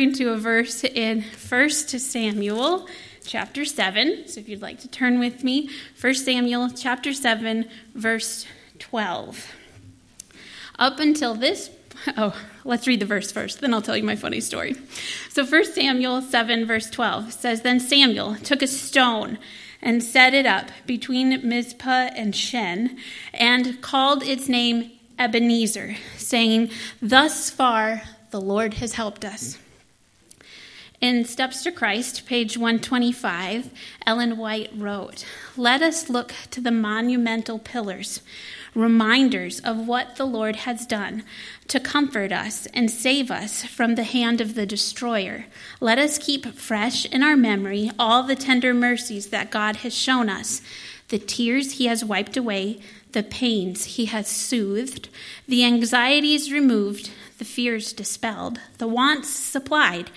referring to a verse in 1 Samuel chapter 7. So if you'd like to turn with me, 1 Samuel chapter 7, verse 12. Up until this, oh, let's read the verse first, then I'll tell you my funny story. So 1 Samuel 7, verse 12 says Then Samuel took a stone and set it up between Mizpah and Shen, and called its name Ebenezer, saying, Thus far the Lord has helped us. In Steps to Christ, page 125, Ellen White wrote, Let us look to the monumental pillars, reminders of what the Lord has done to comfort us and save us from the hand of the destroyer. Let us keep fresh in our memory all the tender mercies that God has shown us, the tears he has wiped away, the pains he has soothed, the anxieties removed, the fears dispelled, the wants supplied,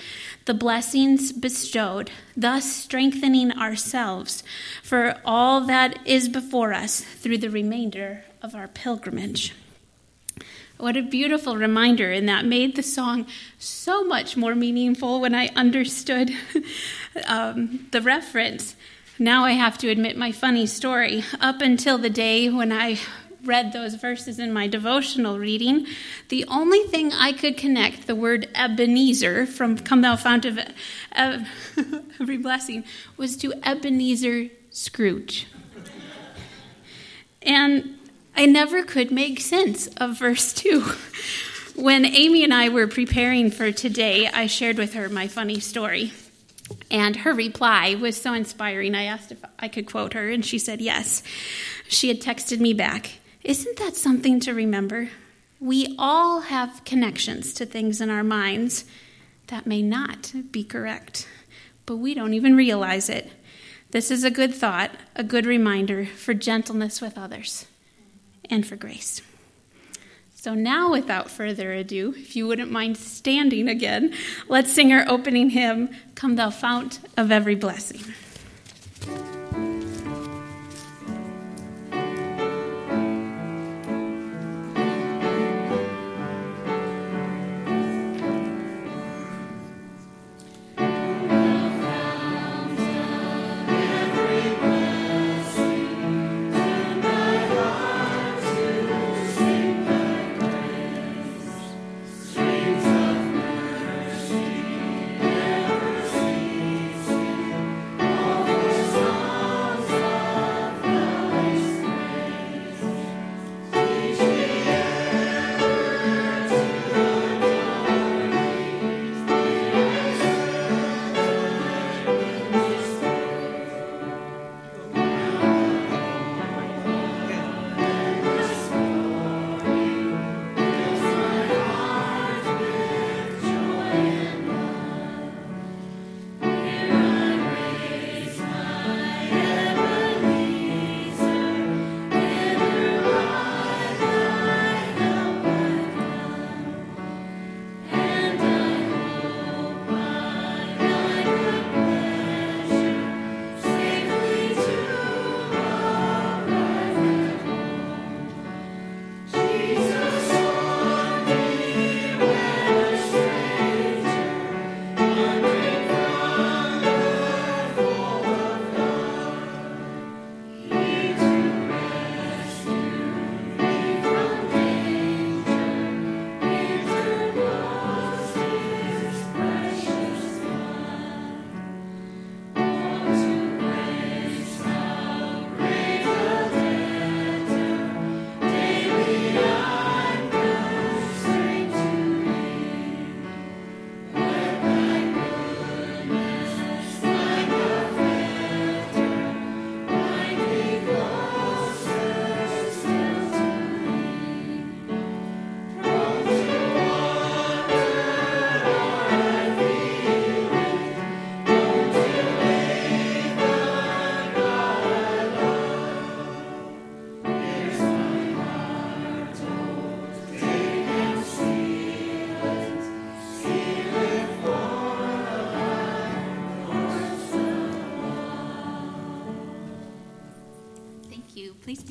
the blessings bestowed, thus strengthening ourselves for all that is before us through the remainder of our pilgrimage. What a beautiful reminder, and that made the song so much more meaningful when I understood um, the reference. Now I have to admit my funny story. Up until the day when I read those verses in my devotional reading, the only thing I could connect the word Ebenezer from Come Thou Fount of Every Blessing was to Ebenezer Scrooge. And I never could make sense of verse 2. When Amy and I were preparing for today, I shared with her my funny story. And her reply was so inspiring. I asked if I could quote her, and she said yes. She had texted me back isn't that something to remember? We all have connections to things in our minds that may not be correct, but we don't even realize it. This is a good thought, a good reminder for gentleness with others and for grace. So, now without further ado, if you wouldn't mind standing again, let's sing our opening hymn, Come Thou Fount of Every Blessing.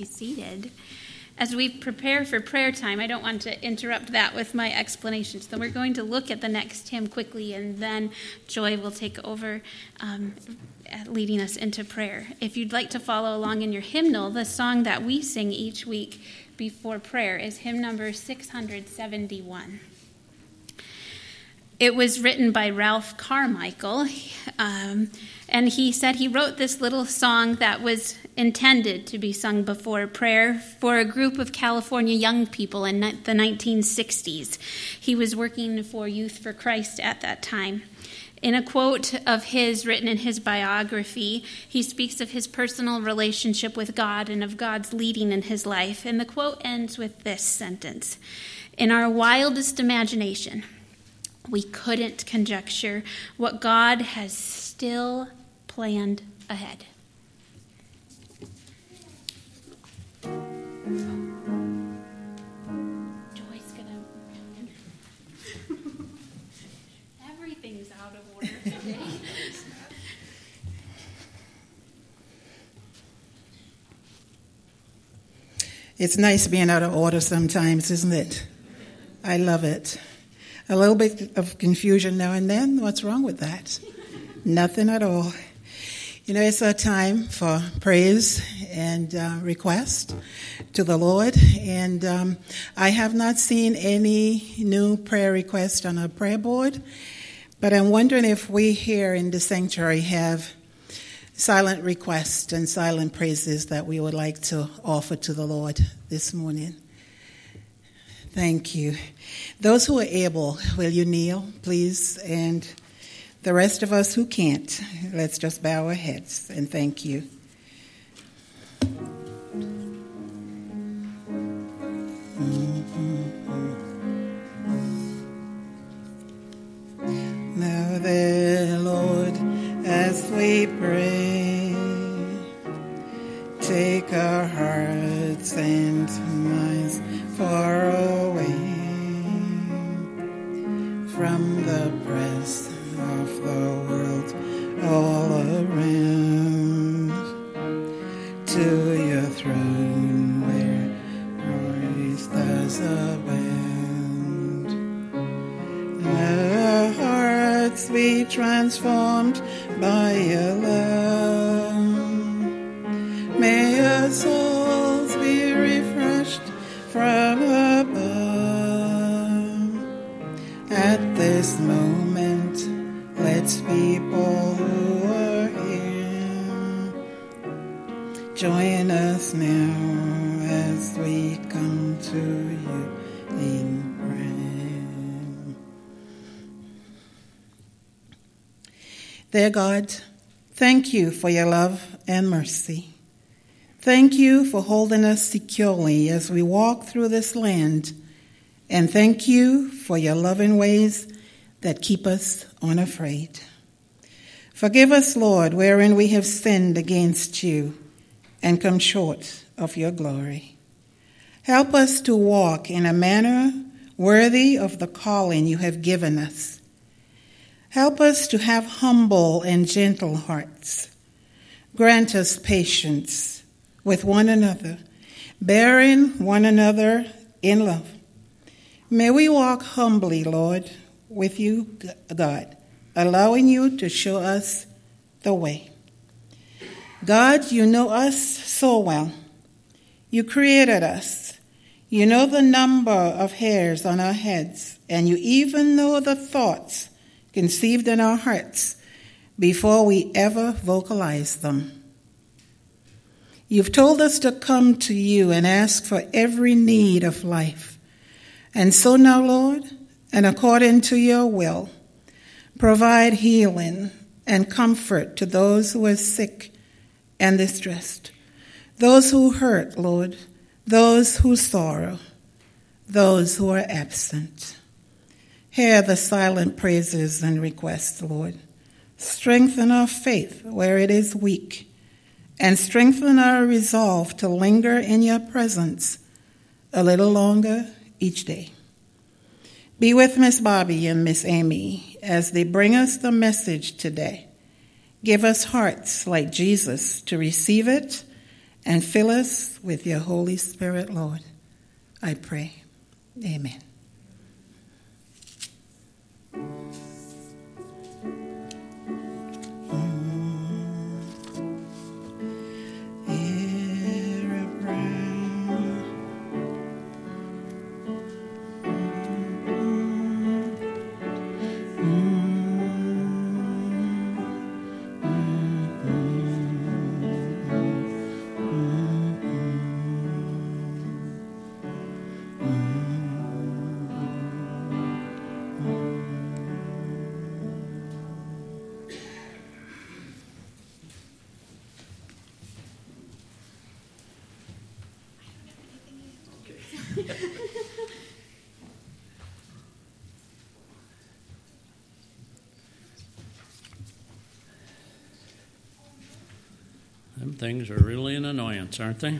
be seated. As we prepare for prayer time, I don't want to interrupt that with my explanation. So we're going to look at the next hymn quickly, and then Joy will take over um, leading us into prayer. If you'd like to follow along in your hymnal, the song that we sing each week before prayer is hymn number 671. It was written by Ralph Carmichael. Um, and he said he wrote this little song that was intended to be sung before prayer for a group of California young people in the 1960s. He was working for Youth for Christ at that time. In a quote of his written in his biography, he speaks of his personal relationship with God and of God's leading in his life. And the quote ends with this sentence In our wildest imagination, we couldn't conjecture what God has still planned ahead. Joy's gonna. Everything's out of order today. It's nice being out of order sometimes, isn't it? I love it. A little bit of confusion now and then. What's wrong with that? Nothing at all. You know, it's a time for praise and uh, request to the Lord. And um, I have not seen any new prayer requests on our prayer board, but I'm wondering if we here in the sanctuary have silent requests and silent praises that we would like to offer to the Lord this morning. Thank you. Those who are able, will you kneel, please? And the rest of us who can't, let's just bow our heads and thank you. Now, there, Lord, as we pray, take our hearts and minds far away from the press of the world all around to your throne where praise does abound. Our hearts be transformed by your love. May us souls let's people who are here join us now as we come to you in prayer. Dear God, thank you for your love and mercy. Thank you for holding us securely as we walk through this land. And thank you for your loving ways that keep us unafraid. Forgive us, Lord, wherein we have sinned against you and come short of your glory. Help us to walk in a manner worthy of the calling you have given us. Help us to have humble and gentle hearts. Grant us patience with one another, bearing one another in love. May we walk humbly, Lord, with you, God, allowing you to show us the way. God, you know us so well. You created us. You know the number of hairs on our heads, and you even know the thoughts conceived in our hearts before we ever vocalize them. You've told us to come to you and ask for every need of life. And so now, Lord, and according to your will, provide healing and comfort to those who are sick and distressed, those who hurt, Lord, those who sorrow, those who are absent. Hear the silent praises and requests, Lord. Strengthen our faith where it is weak, and strengthen our resolve to linger in your presence a little longer each day. Be with Miss Bobby and Miss Amy as they bring us the message today. Give us hearts like Jesus to receive it and fill us with your Holy Spirit, Lord. I pray. Amen. Things are really an annoyance, aren't they?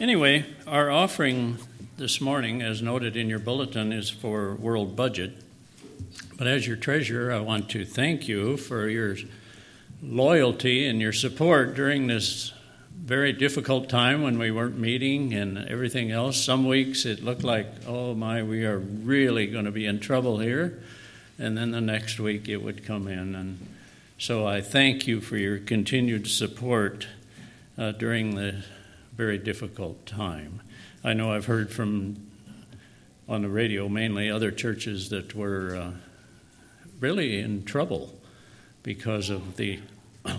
Anyway, our offering this morning, as noted in your bulletin, is for world budget. But as your treasurer, I want to thank you for your loyalty and your support during this very difficult time when we weren't meeting and everything else. Some weeks it looked like, oh my, we are really going to be in trouble here. And then the next week it would come in. And so I thank you for your continued support uh, during the very difficult time. I know I've heard from on the radio mainly other churches that were uh, really in trouble because of the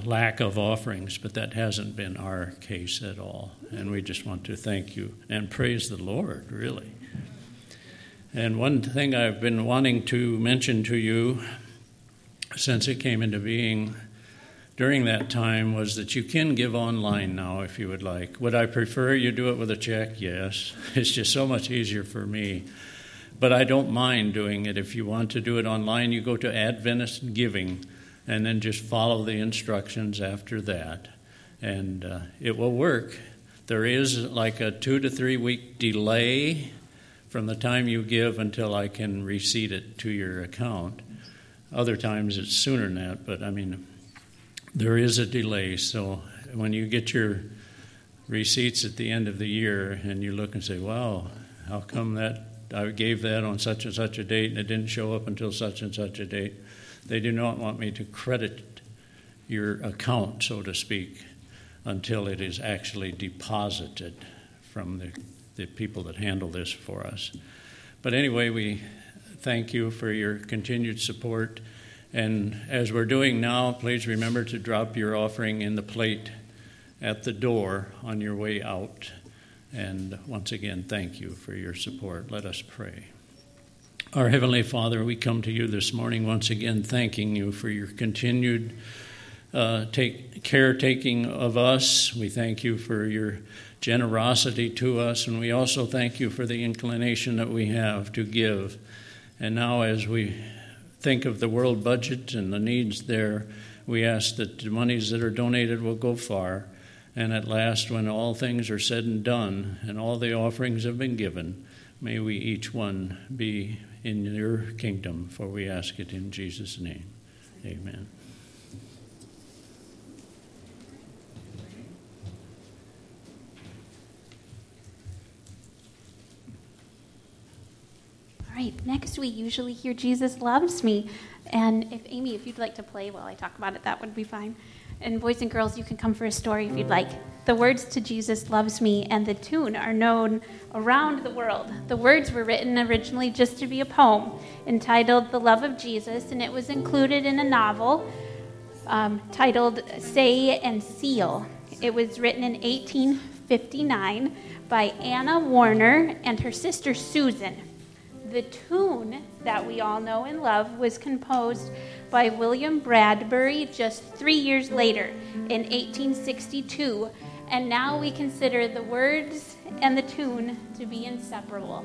lack of offerings, but that hasn't been our case at all. And we just want to thank you and praise the Lord, really. And one thing I've been wanting to mention to you since it came into being during that time was that you can give online now if you would like. Would I prefer you do it with a check? Yes. It's just so much easier for me. But I don't mind doing it. If you want to do it online, you go to Adventist Giving and then just follow the instructions after that. And uh, it will work. There is like a two to three week delay from the time you give until I can receipt it to your account. Other times it's sooner than that, but I mean, there is a delay. So when you get your receipts at the end of the year and you look and say, wow, how come that I gave that on such and such a date and it didn't show up until such and such a date? They do not want me to credit your account, so to speak, until it is actually deposited from the, the people that handle this for us. But anyway, we thank you for your continued support. And as we're doing now, please remember to drop your offering in the plate at the door on your way out. And once again, thank you for your support. Let us pray. Our Heavenly Father, we come to you this morning once again thanking you for your continued uh, take, caretaking of us. We thank you for your generosity to us, and we also thank you for the inclination that we have to give. And now, as we think of the world budget and the needs there, we ask that the monies that are donated will go far. And at last, when all things are said and done and all the offerings have been given, may we each one be in your kingdom, for we ask it in Jesus' name. Amen. Right, next we usually hear Jesus Loves Me. And if Amy, if you'd like to play while I talk about it, that would be fine. And boys and girls, you can come for a story if you'd like. The words to Jesus Loves Me and the tune are known around the world. The words were written originally just to be a poem entitled The Love of Jesus, and it was included in a novel um, titled Say and Seal. It was written in 1859 by Anna Warner and her sister Susan. The tune that we all know and love was composed by William Bradbury just three years later in 1862, and now we consider the words and the tune to be inseparable.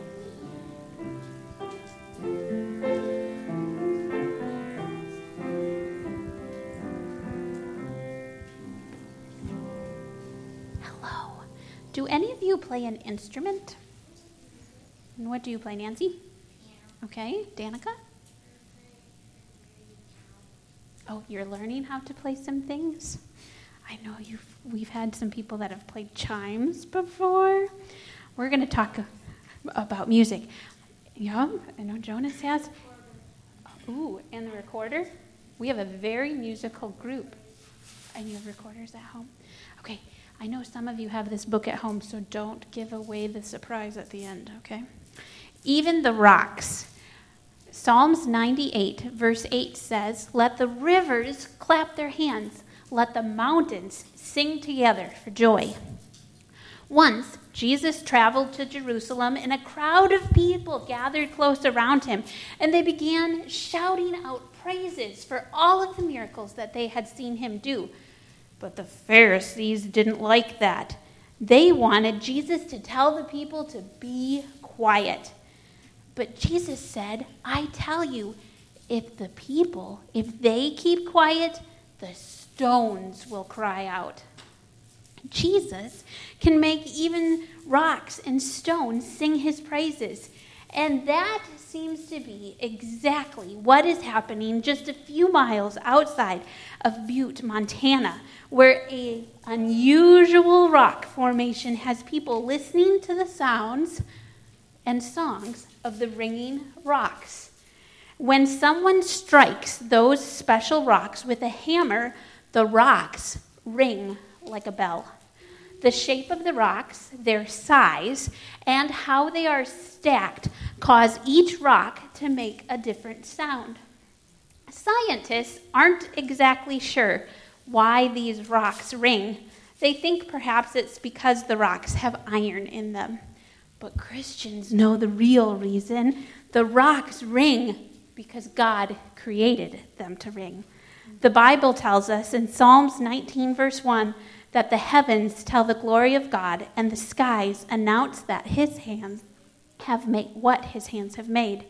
Hello. Do any of you play an instrument? And what do you play, Nancy? Okay, Danica? Oh, you're learning how to play some things? I know you've we've had some people that have played chimes before. We're going to talk about music. Yeah, I know Jonas has. Ooh, and the recorder. We have a very musical group. And you have recorders at home? Okay, I know some of you have this book at home, so don't give away the surprise at the end, okay? Even the rocks. Psalms 98, verse 8 says, Let the rivers clap their hands, let the mountains sing together for joy. Once, Jesus traveled to Jerusalem, and a crowd of people gathered close around him, and they began shouting out praises for all of the miracles that they had seen him do. But the Pharisees didn't like that. They wanted Jesus to tell the people to be quiet. But Jesus said, I tell you, if the people, if they keep quiet, the stones will cry out. Jesus can make even rocks and stones sing his praises. And that seems to be exactly what is happening just a few miles outside of Butte, Montana, where a unusual rock formation has people listening to the sounds and songs of the ringing rocks. When someone strikes those special rocks with a hammer, the rocks ring like a bell the shape of the rocks, their size, and how they are stacked cause each rock to make a different sound. Scientists aren't exactly sure why these rocks ring. They think perhaps it's because the rocks have iron in them. But Christians know the real reason. The rocks ring because God created them to ring. The Bible tells us in Psalms 19, verse 1, that the heavens tell the glory of God and the skies announce that his hands have made what his hands have made.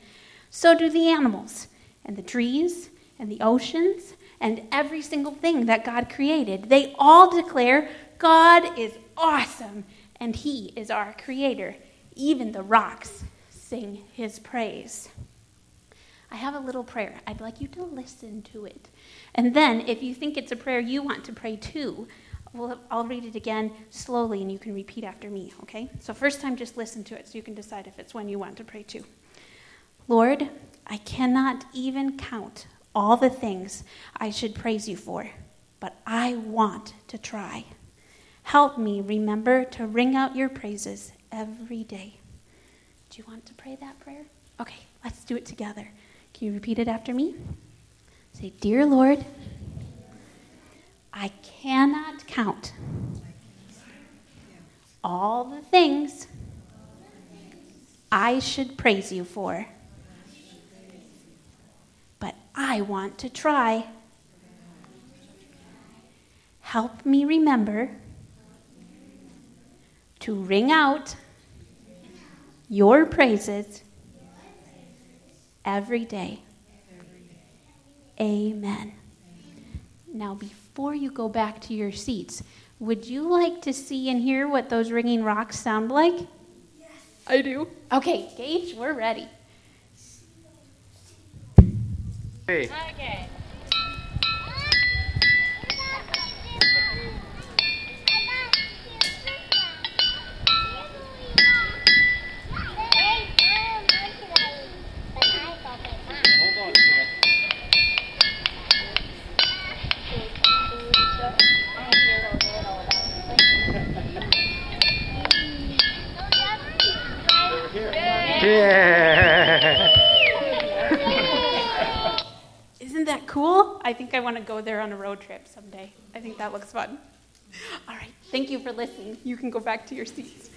So do the animals and the trees and the oceans and every single thing that God created. They all declare God is awesome and he is our creator. Even the rocks sing his praise. I have a little prayer. I'd like you to listen to it. And then, if you think it's a prayer you want to pray too, We'll, I'll read it again slowly and you can repeat after me, okay? So, first time, just listen to it so you can decide if it's one you want to pray to. Lord, I cannot even count all the things I should praise you for, but I want to try. Help me remember to ring out your praises every day. Do you want to pray that prayer? Okay, let's do it together. Can you repeat it after me? Say, Dear Lord, I cannot count all the things I should praise you for. But I want to try. Help me remember to ring out your praises every day. Amen. Now, before before you go back to your seats, would you like to see and hear what those ringing rocks sound like? Yes. I do. Okay, Gage, we're ready. Hey. Okay. I think I want to go there on a road trip someday. I think that looks fun. All right. Thank you for listening. You can go back to your seats.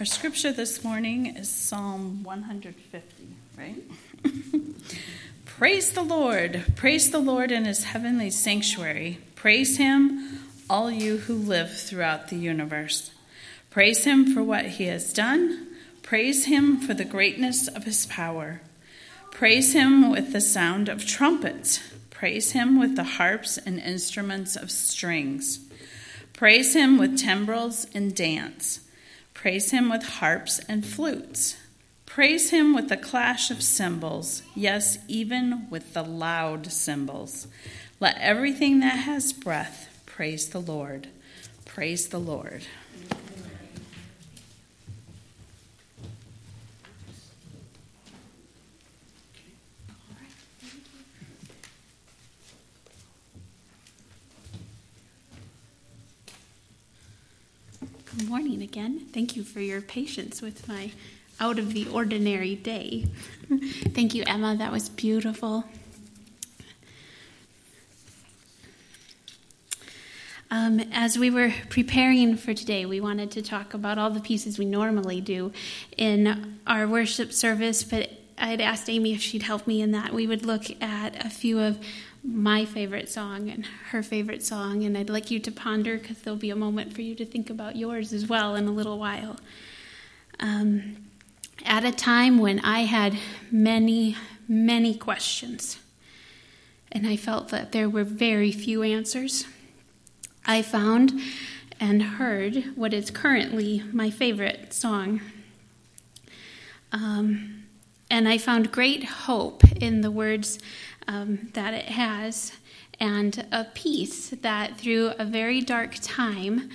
Our scripture this morning is Psalm 150, right? Praise the Lord. Praise the Lord in his heavenly sanctuary. Praise him, all you who live throughout the universe. Praise him for what he has done. Praise him for the greatness of his power. Praise him with the sound of trumpets. Praise him with the harps and instruments of strings. Praise him with timbrels and dance. Praise him with harps and flutes. Praise him with the clash of cymbals, yes, even with the loud cymbals. Let everything that has breath praise the Lord. Praise the Lord. Good morning again. Thank you for your patience with my out of the ordinary day. Thank you, Emma. That was beautiful. Um, as we were preparing for today, we wanted to talk about all the pieces we normally do in our worship service, but I'd asked Amy if she'd help me in that. We would look at a few of my favorite song and her favorite song, and I'd like you to ponder because there'll be a moment for you to think about yours as well in a little while. Um, at a time when I had many, many questions, and I felt that there were very few answers, I found and heard what is currently my favorite song. Um, and I found great hope in the words um, that it has, and a peace that through a very dark time,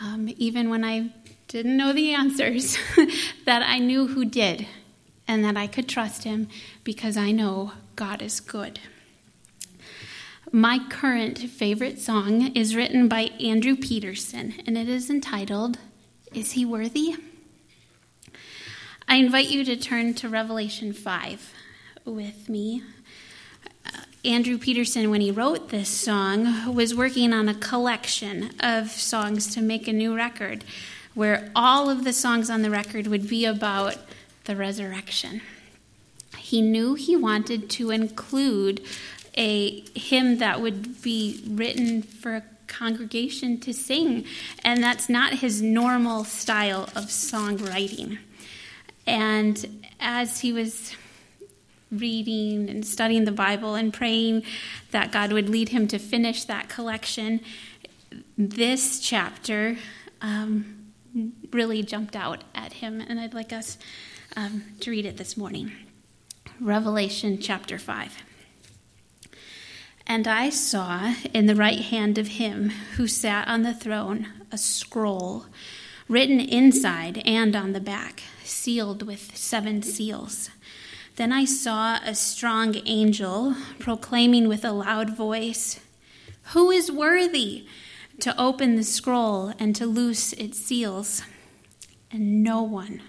um, even when I didn't know the answers, that I knew who did, and that I could trust him because I know God is good. My current favorite song is written by Andrew Peterson, and it is entitled, Is He Worthy? I invite you to turn to Revelation 5 with me. Andrew Peterson, when he wrote this song, was working on a collection of songs to make a new record where all of the songs on the record would be about the resurrection. He knew he wanted to include a hymn that would be written for a congregation to sing, and that's not his normal style of songwriting. And as he was reading and studying the Bible and praying that God would lead him to finish that collection, this chapter um, really jumped out at him, and I'd like us um, to read it this morning. Revelation chapter 5. And I saw in the right hand of him who sat on the throne a scroll written inside and on the back, sealed with seven seals. Then I saw a strong angel proclaiming with a loud voice, Who is worthy to open the scroll and to loose its seals? And no one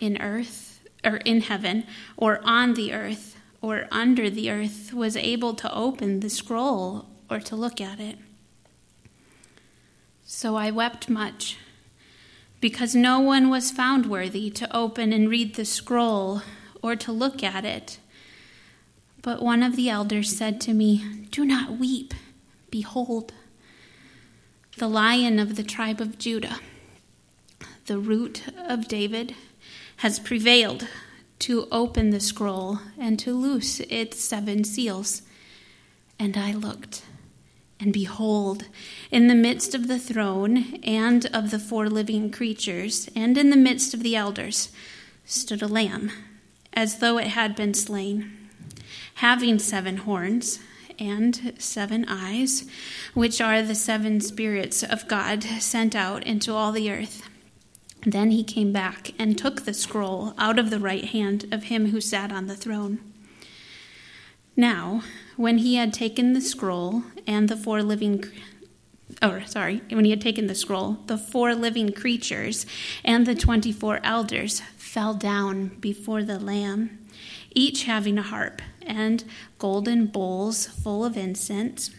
in earth or in heaven or on the earth or under the earth was able to open the scroll or to look at it. So I wept much because no one was found worthy to open and read the scroll or to look at it. But one of the elders said to me, Do not weep. Behold, the lion of the tribe of Judah, the root of David, has prevailed to open the scroll and to loose its seven seals. And I looked, and behold, in the midst of the throne and of the four living creatures, and in the midst of the elders, stood a lamb as though it had been slain, having seven horns and seven eyes, which are the seven spirits of God sent out into all the earth. Then he came back and took the scroll out of the right hand of him who sat on the throne. Now, when he had taken the scroll and the four living or oh, sorry, when he had taken the scroll, the four living creatures and the 24 elders fell down before the Lamb, each having a harp and golden bowls full of incense,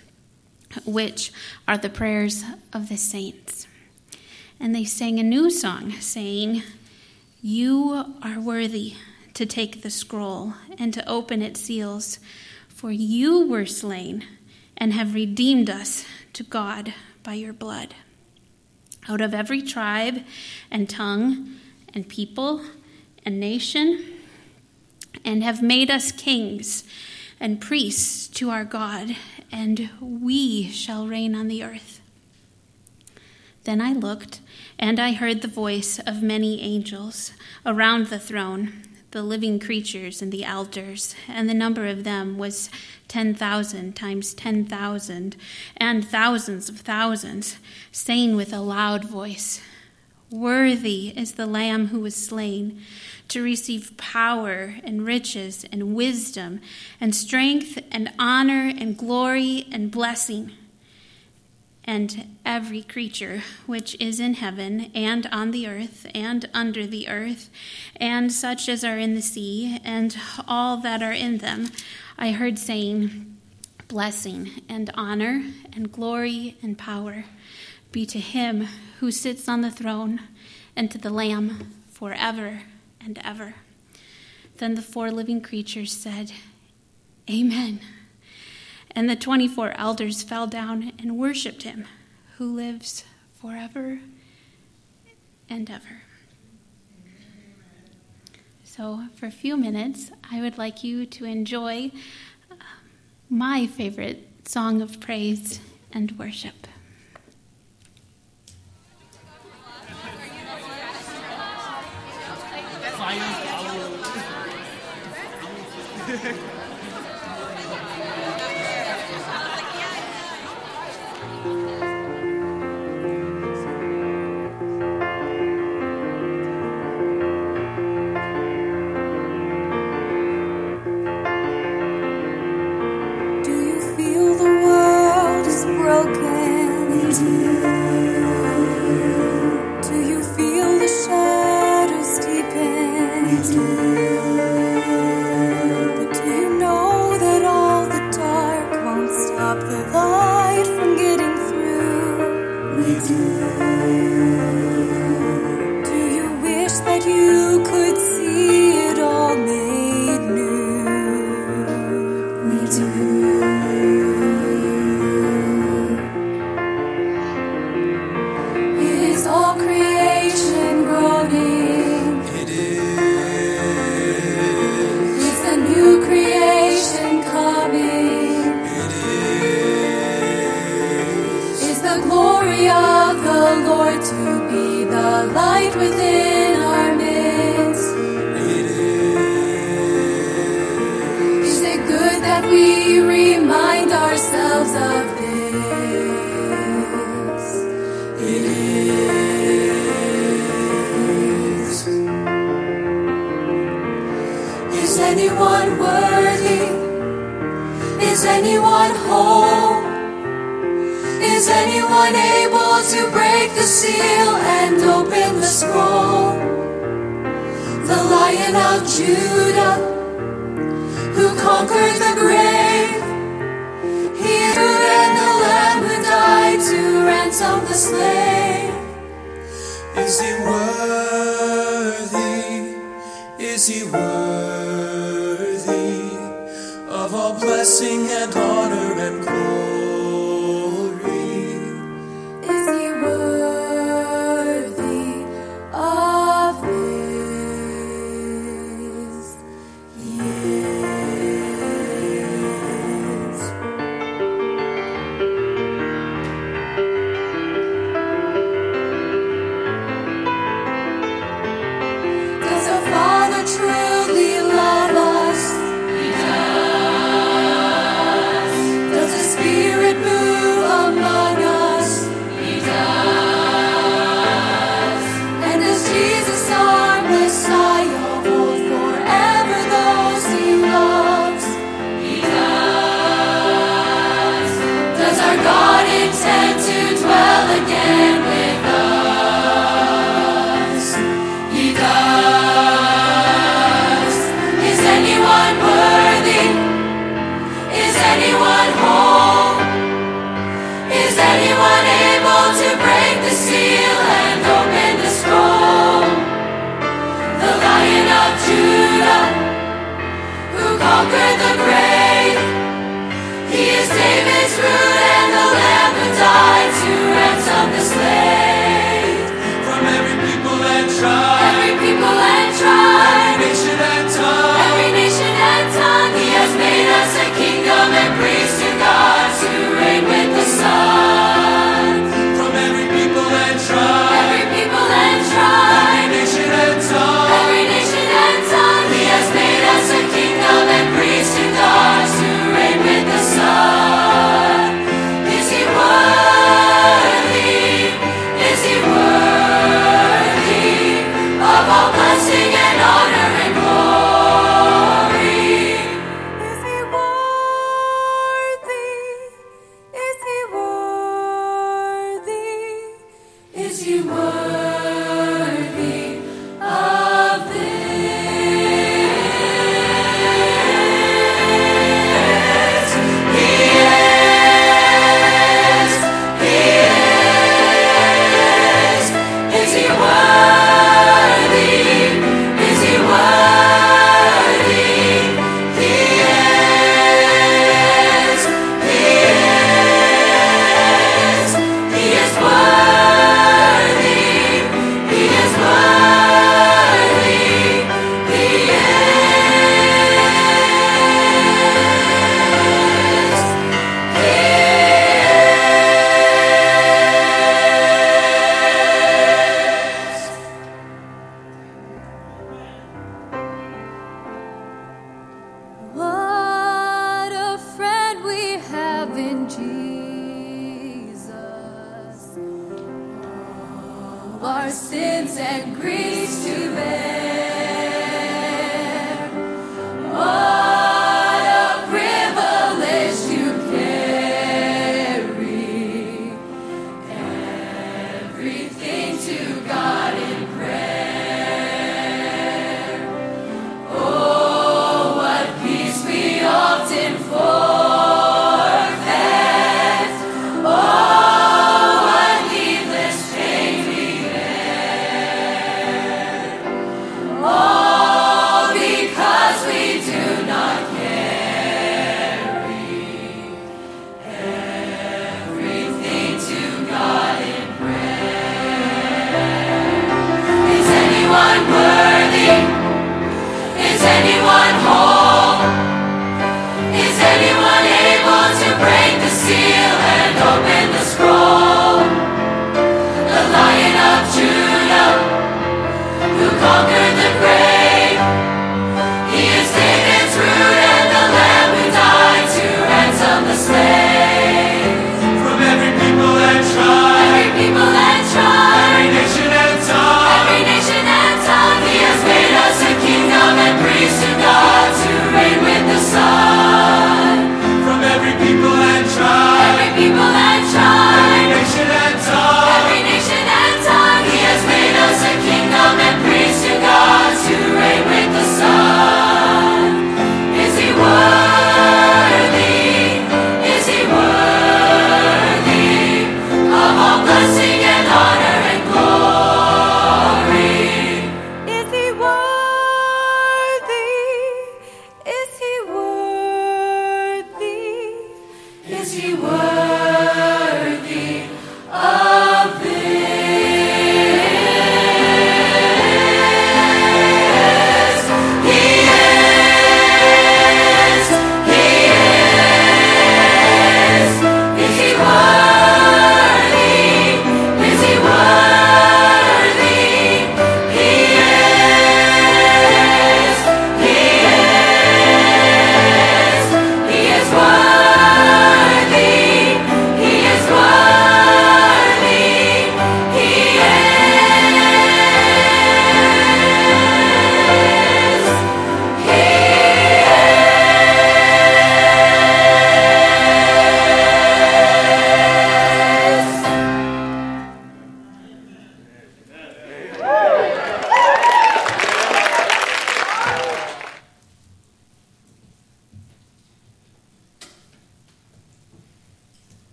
which are the prayers of the saints. And they sang a new song, saying, You are worthy to take the scroll and to open its seals, for you were slain and have redeemed us to God by your blood. Out of every tribe and tongue and people and nation, and have made us kings and priests to our God, and we shall reign on the earth. Then I looked, and I heard the voice of many angels around the throne, the living creatures and the elders, and the number of them was 10,000 times 10,000, and thousands of thousands, saying with a loud voice, Worthy is the Lamb who was slain to receive power and riches and wisdom and strength and honor and glory and blessing. And every creature which is in heaven and on the earth and under the earth, and such as are in the sea, and all that are in them, I heard saying, Blessing and honor and glory and power be to him who sits on the throne and to the Lamb forever and ever. Then the four living creatures said, Amen. And the 24 elders fell down and worshiped him who lives forever and ever. So, for a few minutes, I would like you to enjoy uh, my favorite song of praise and worship. Do Is he worthy? Is he worthy of all blessing and honor David's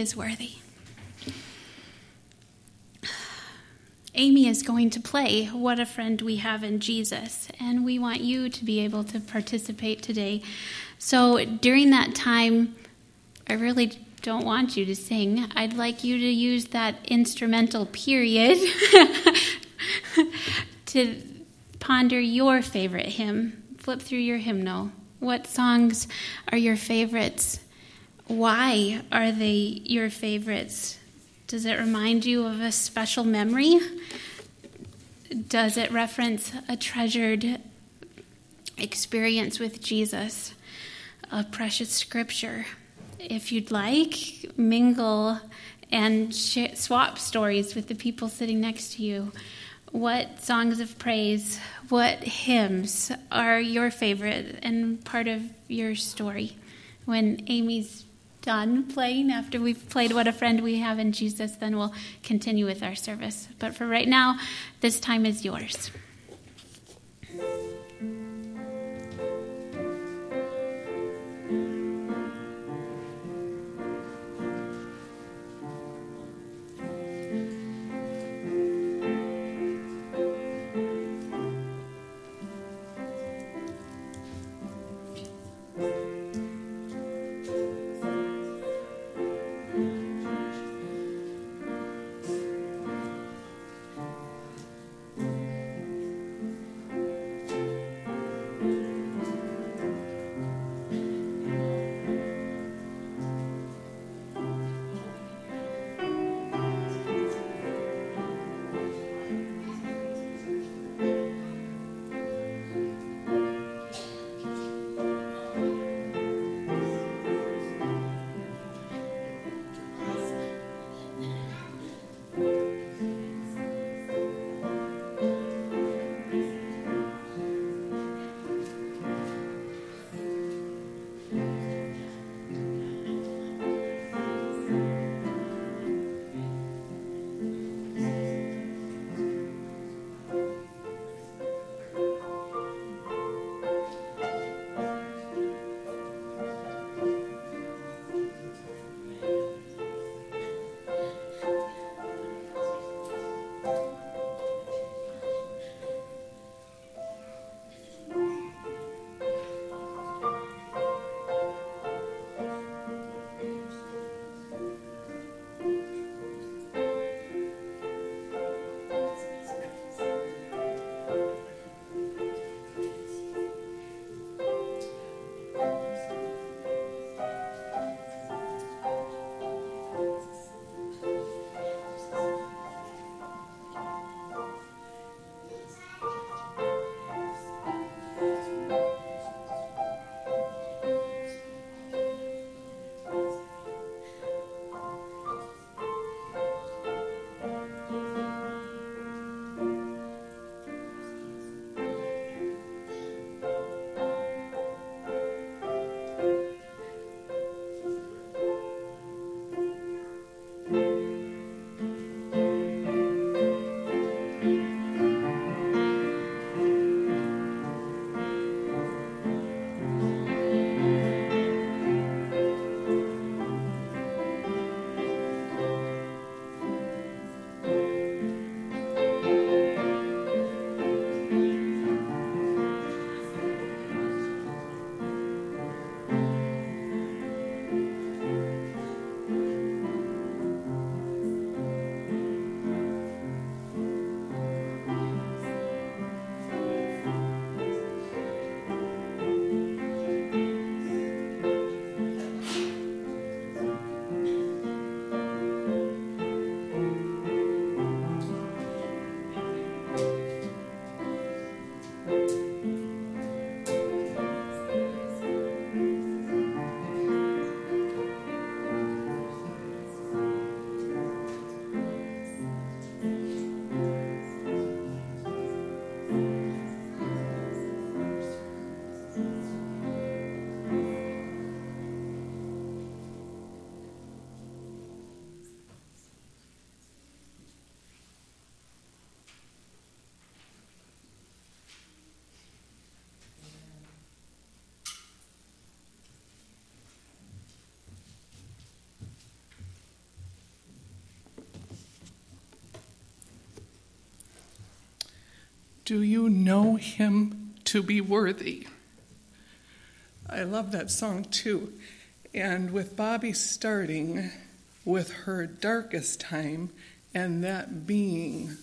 is worthy. Amy is going to play What a Friend We Have in Jesus, and we want you to be able to participate today. So during that time, I really don't want you to sing. I'd like you to use that instrumental period to ponder your favorite hymn. Flip through your hymnal. What songs are your favorites? Why are they your favorites? Does it remind you of a special memory? Does it reference a treasured experience with Jesus, a precious scripture? If you'd like, mingle and sh- swap stories with the people sitting next to you. What songs of praise, what hymns are your favorite and part of your story? When Amy's done playing, after we've played What a Friend We Have in Jesus, then we'll continue with our service. But for right now, this time is yours. Do you know him to be worthy? I love that song too. And with Bobby starting with her darkest time, and that being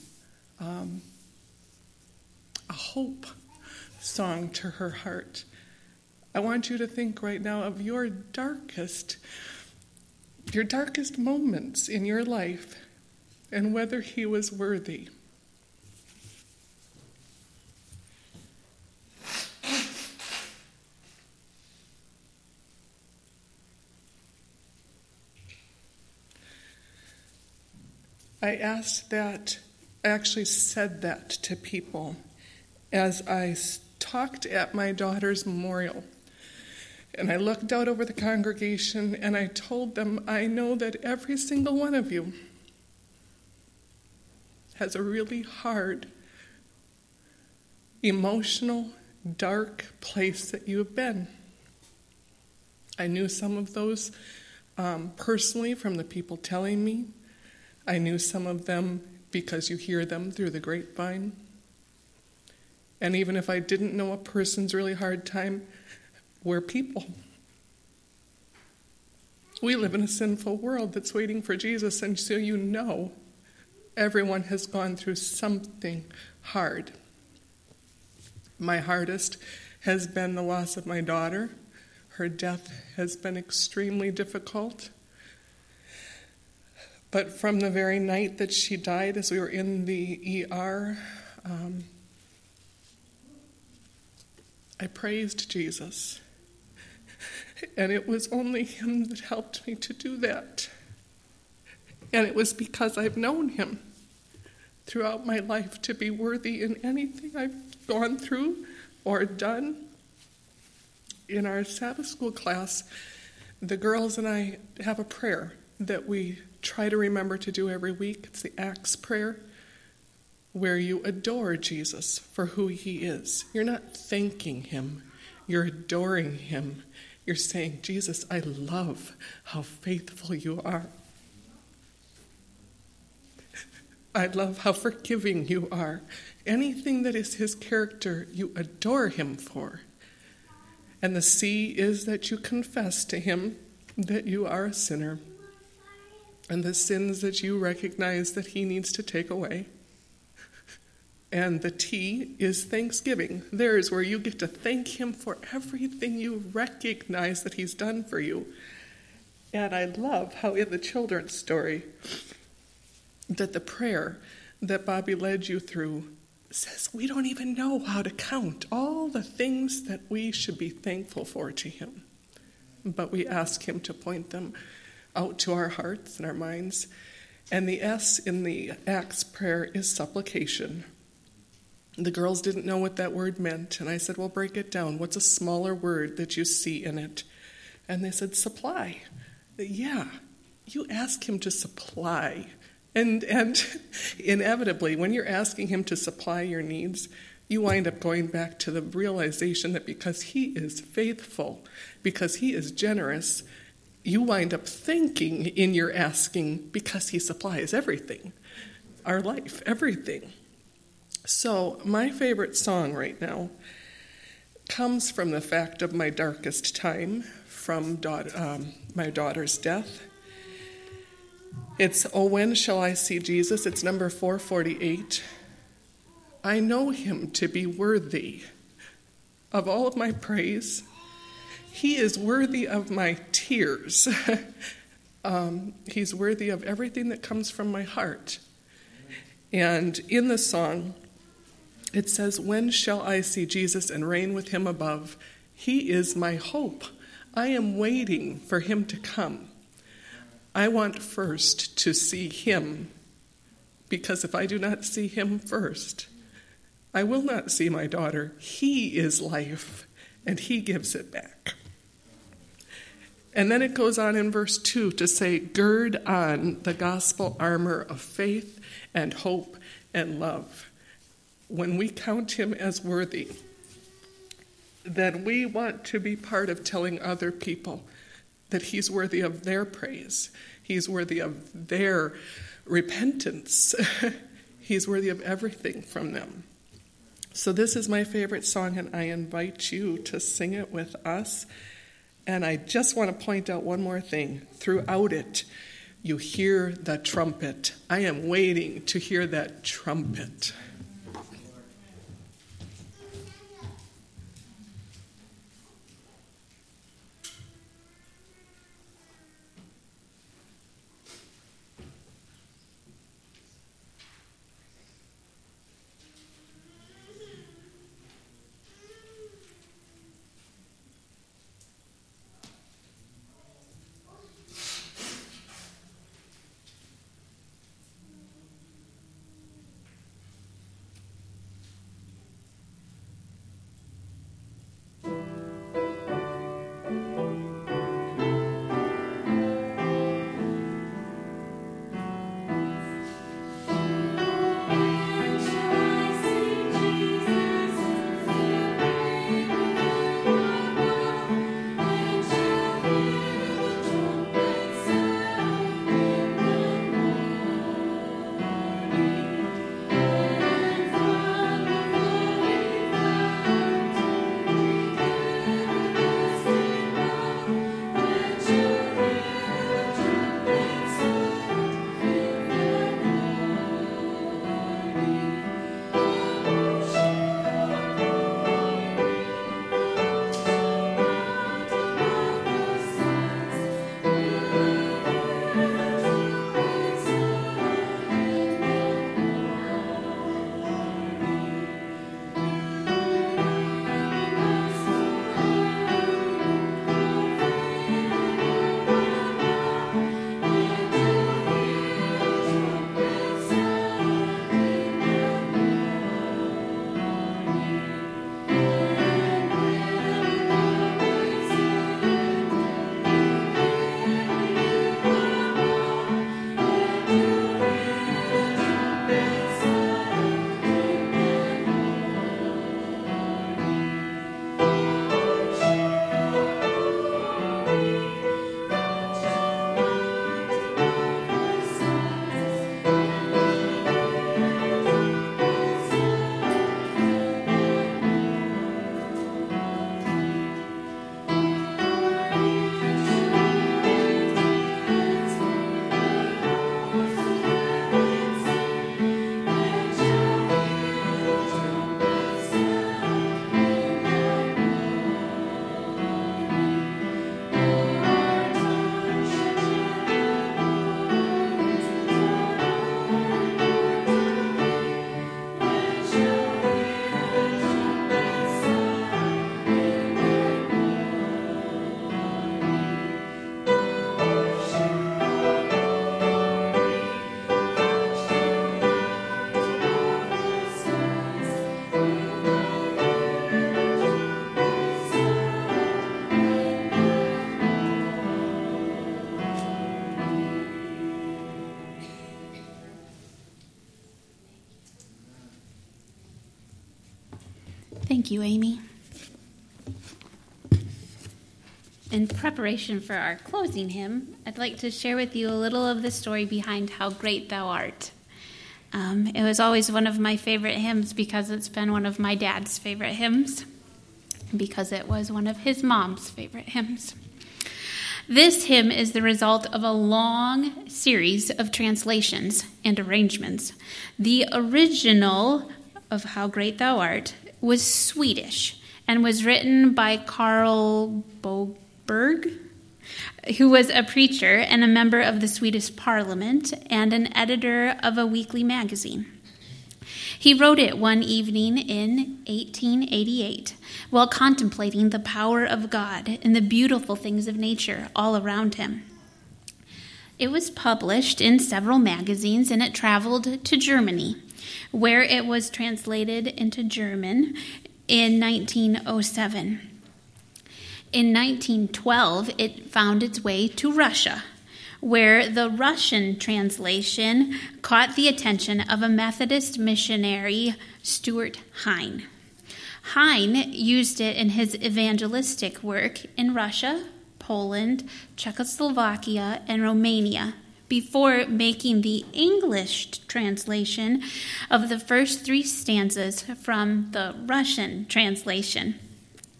um, a hope song to her heart, I want you to think right now of your darkest, your darkest moments in your life, and whether he was worthy. I asked that, I actually said that to people as I talked at my daughter's memorial. And I looked out over the congregation and I told them, I know that every single one of you has a really hard, emotional, dark place that you have been. I knew some of those um, personally from the people telling me. I knew some of them because you hear them through the grapevine. And even if I didn't know a person's really hard time, we're people. We live in a sinful world that's waiting for Jesus, and so you know everyone has gone through something hard. My hardest has been the loss of my daughter. Her death has been extremely difficult. But from the very night that she died, as we were in the ER, um, I praised Jesus. And it was only Him that helped me to do that. And it was because I've known Him throughout my life to be worthy in anything I've gone through or done. In our Sabbath school class, the girls and I have a prayer that we try to remember to do every week. It's the Acts prayer, where you adore Jesus for who he is. You're not thanking him, you're adoring him. You're saying, Jesus, I love how faithful you are. I love how forgiving you are. Anything that is his character, you adore him for. And the C is that you confess to him that you are a sinner and the sins that you recognize that he needs to take away. And the T is thanksgiving. There is where you get to thank him for everything you recognize that he's done for you. And I love how in the children's story that the prayer that Bobby led you through says we don't even know how to count all the things that we should be thankful for to him. But we ask him to point them out to our hearts and our minds. And the S in the Acts prayer is supplication. The girls didn't know what that word meant, and I said, Well, break it down. What's a smaller word that you see in it? And they said, Supply. Yeah, you ask him to supply. And, and inevitably, when you're asking him to supply your needs, you wind up going back to the realization that because he is faithful, because he is generous, you wind up thinking in your asking because he supplies everything our life, everything. So, my favorite song right now comes from the fact of my darkest time, from um, my daughter's death. It's Oh, When Shall I See Jesus? It's number 448. I know him to be worthy of all of my praise he is worthy of my tears. um, he's worthy of everything that comes from my heart. And in the song, it says, When shall I see Jesus and reign with him above? He is my hope. I am waiting for him to come. I want first to see him, because if I do not see him first, I will not see my daughter. He is life, and he gives it back. And then it goes on in verse 2 to say, Gird on the gospel armor of faith and hope and love. When we count him as worthy, then we want to be part of telling other people that he's worthy of their praise, he's worthy of their repentance, he's worthy of everything from them. So, this is my favorite song, and I invite you to sing it with us. And I just want to point out one more thing. Throughout it, you hear the trumpet. I am waiting to hear that trumpet. Thank you, Amy. In preparation for our closing hymn, I'd like to share with you a little of the story behind How Great Thou Art. Um, it was always one of my favorite hymns because it's been one of my dad's favorite hymns, because it was one of his mom's favorite hymns. This hymn is the result of a long series of translations and arrangements. The original of How Great Thou Art was Swedish and was written by Carl Boberg, who was a preacher and a member of the Swedish parliament and an editor of a weekly magazine. He wrote it one evening in 1888 while contemplating the power of God and the beautiful things of nature all around him. It was published in several magazines and it traveled to Germany, where it was translated into German in 1907. In 1912, it found its way to Russia, where the Russian translation caught the attention of a Methodist missionary, Stuart Hine. Hine used it in his evangelistic work in Russia, Poland, Czechoslovakia, and Romania, before making the English translation of the first three stanzas from the Russian translation.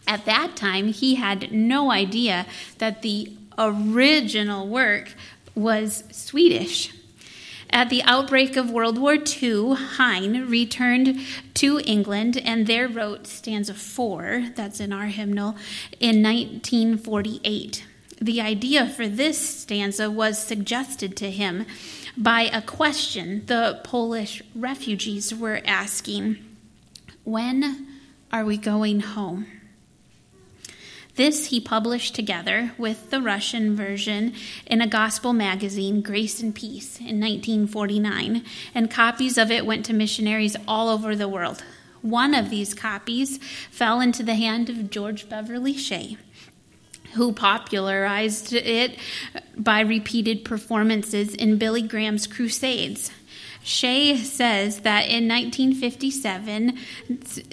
At that time, he had no idea that the original work was Swedish. At the outbreak of World War II, Hine returned to England and there wrote stanza four, that's in our hymnal, in 1948. The idea for this stanza was suggested to him by a question the Polish refugees were asking When are we going home? This he published together with the Russian version in a gospel magazine, Grace and Peace, in 1949, and copies of it went to missionaries all over the world. One of these copies fell into the hand of George Beverly Shea, who popularized it by repeated performances in Billy Graham's Crusades. Shea says that in 1957,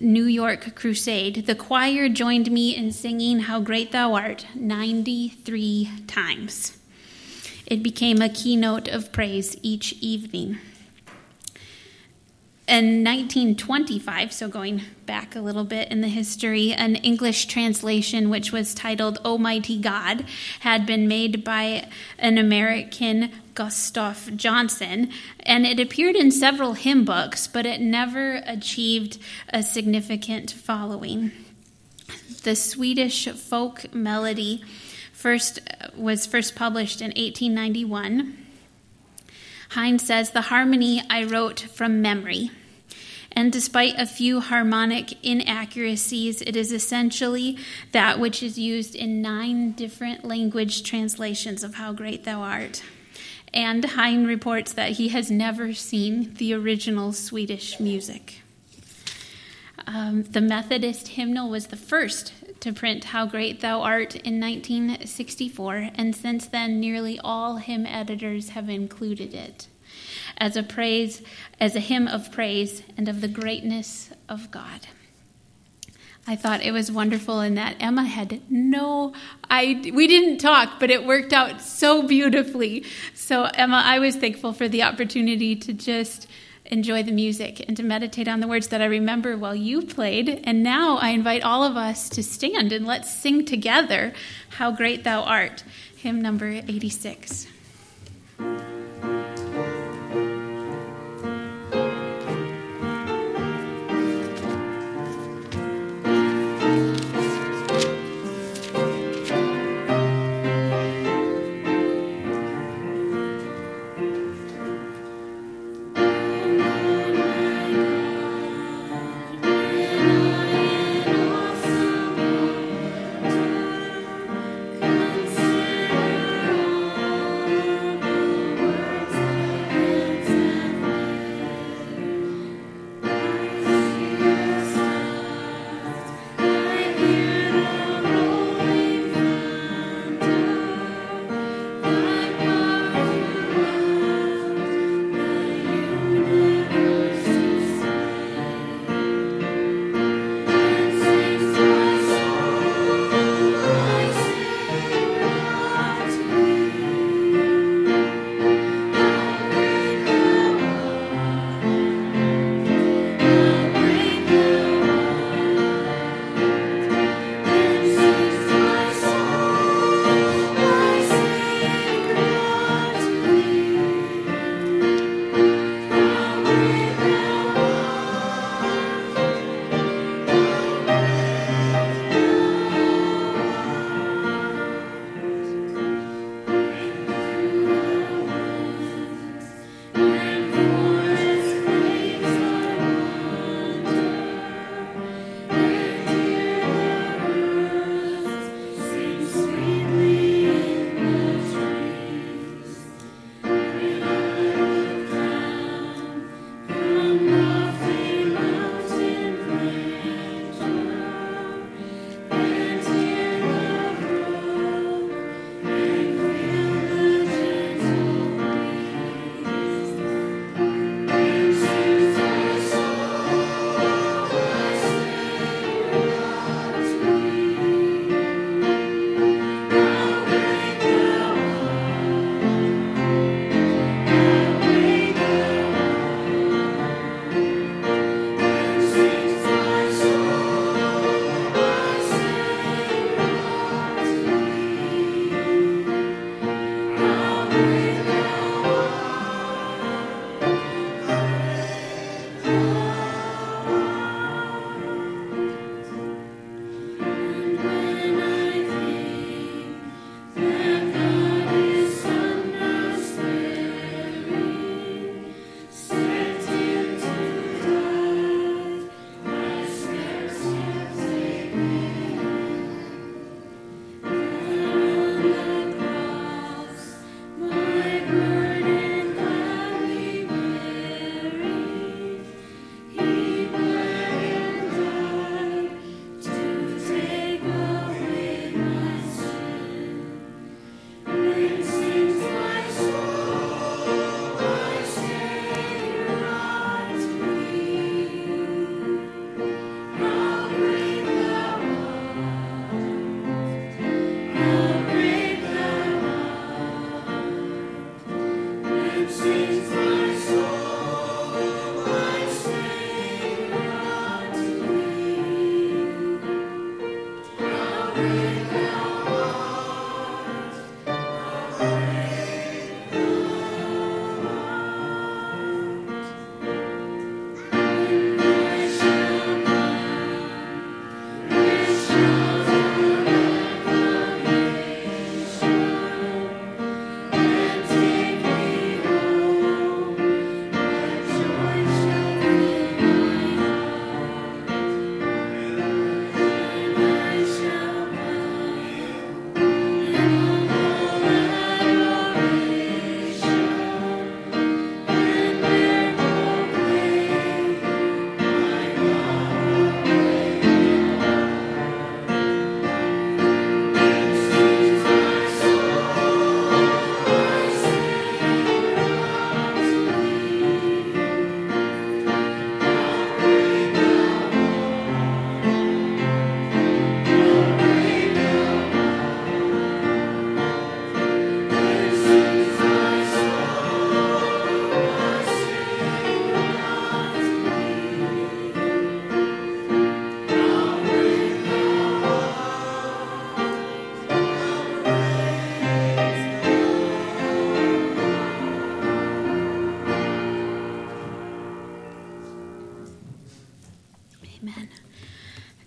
New York Crusade, the choir joined me in singing How Great Thou Art 93 times. It became a keynote of praise each evening. In 1925, so going back a little bit in the history, an English translation which was titled Almighty God had been made by an American Gustav Johnson, and it appeared in several hymn books, but it never achieved a significant following. The Swedish folk melody first uh, was first published in 1891 Hine says, The harmony I wrote from memory. And despite a few harmonic inaccuracies, it is essentially that which is used in nine different language translations of How Great Thou Art. And Hine reports that he has never seen the original Swedish music. Um, the Methodist hymnal was the first to print How Great Thou Art in 1964, and since then, nearly all hymn editors have included it as a praise, as a hymn of praise and of the greatness of God. I thought it was wonderful in that Emma had no I we didn't talk but it worked out so beautifully. So Emma, I was thankful for the opportunity to just enjoy the music and to meditate on the words that I remember while you played. And now I invite all of us to stand and let's sing together How Great Thou Art, hymn number 86.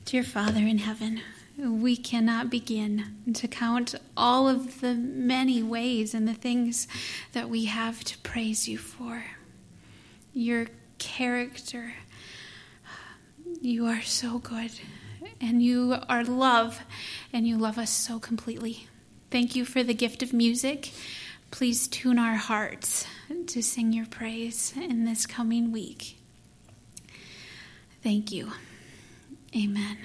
Dear Father in heaven, we cannot begin to count all of the many ways and the things that we have to praise you for. Your character, you are so good, and you are love, and you love us so completely. Thank you for the gift of music. Please tune our hearts to sing your praise in this coming week. Thank you. Amen.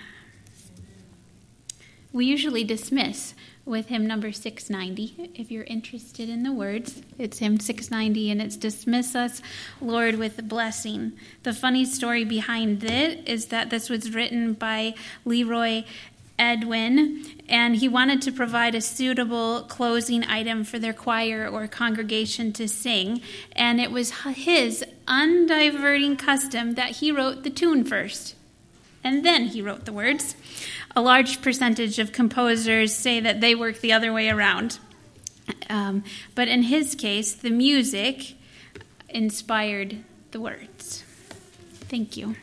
We usually dismiss with hymn number 690. If you're interested in the words, it's hymn 690 and it's Dismiss Us, Lord, with a Blessing. The funny story behind it is that this was written by Leroy Edwin, and he wanted to provide a suitable closing item for their choir or congregation to sing, and it was his undiverting custom that he wrote the tune first, and then he wrote the words. A large percentage of composers say that they work the other way around. Um, but in his case, the music inspired the words. Thank you.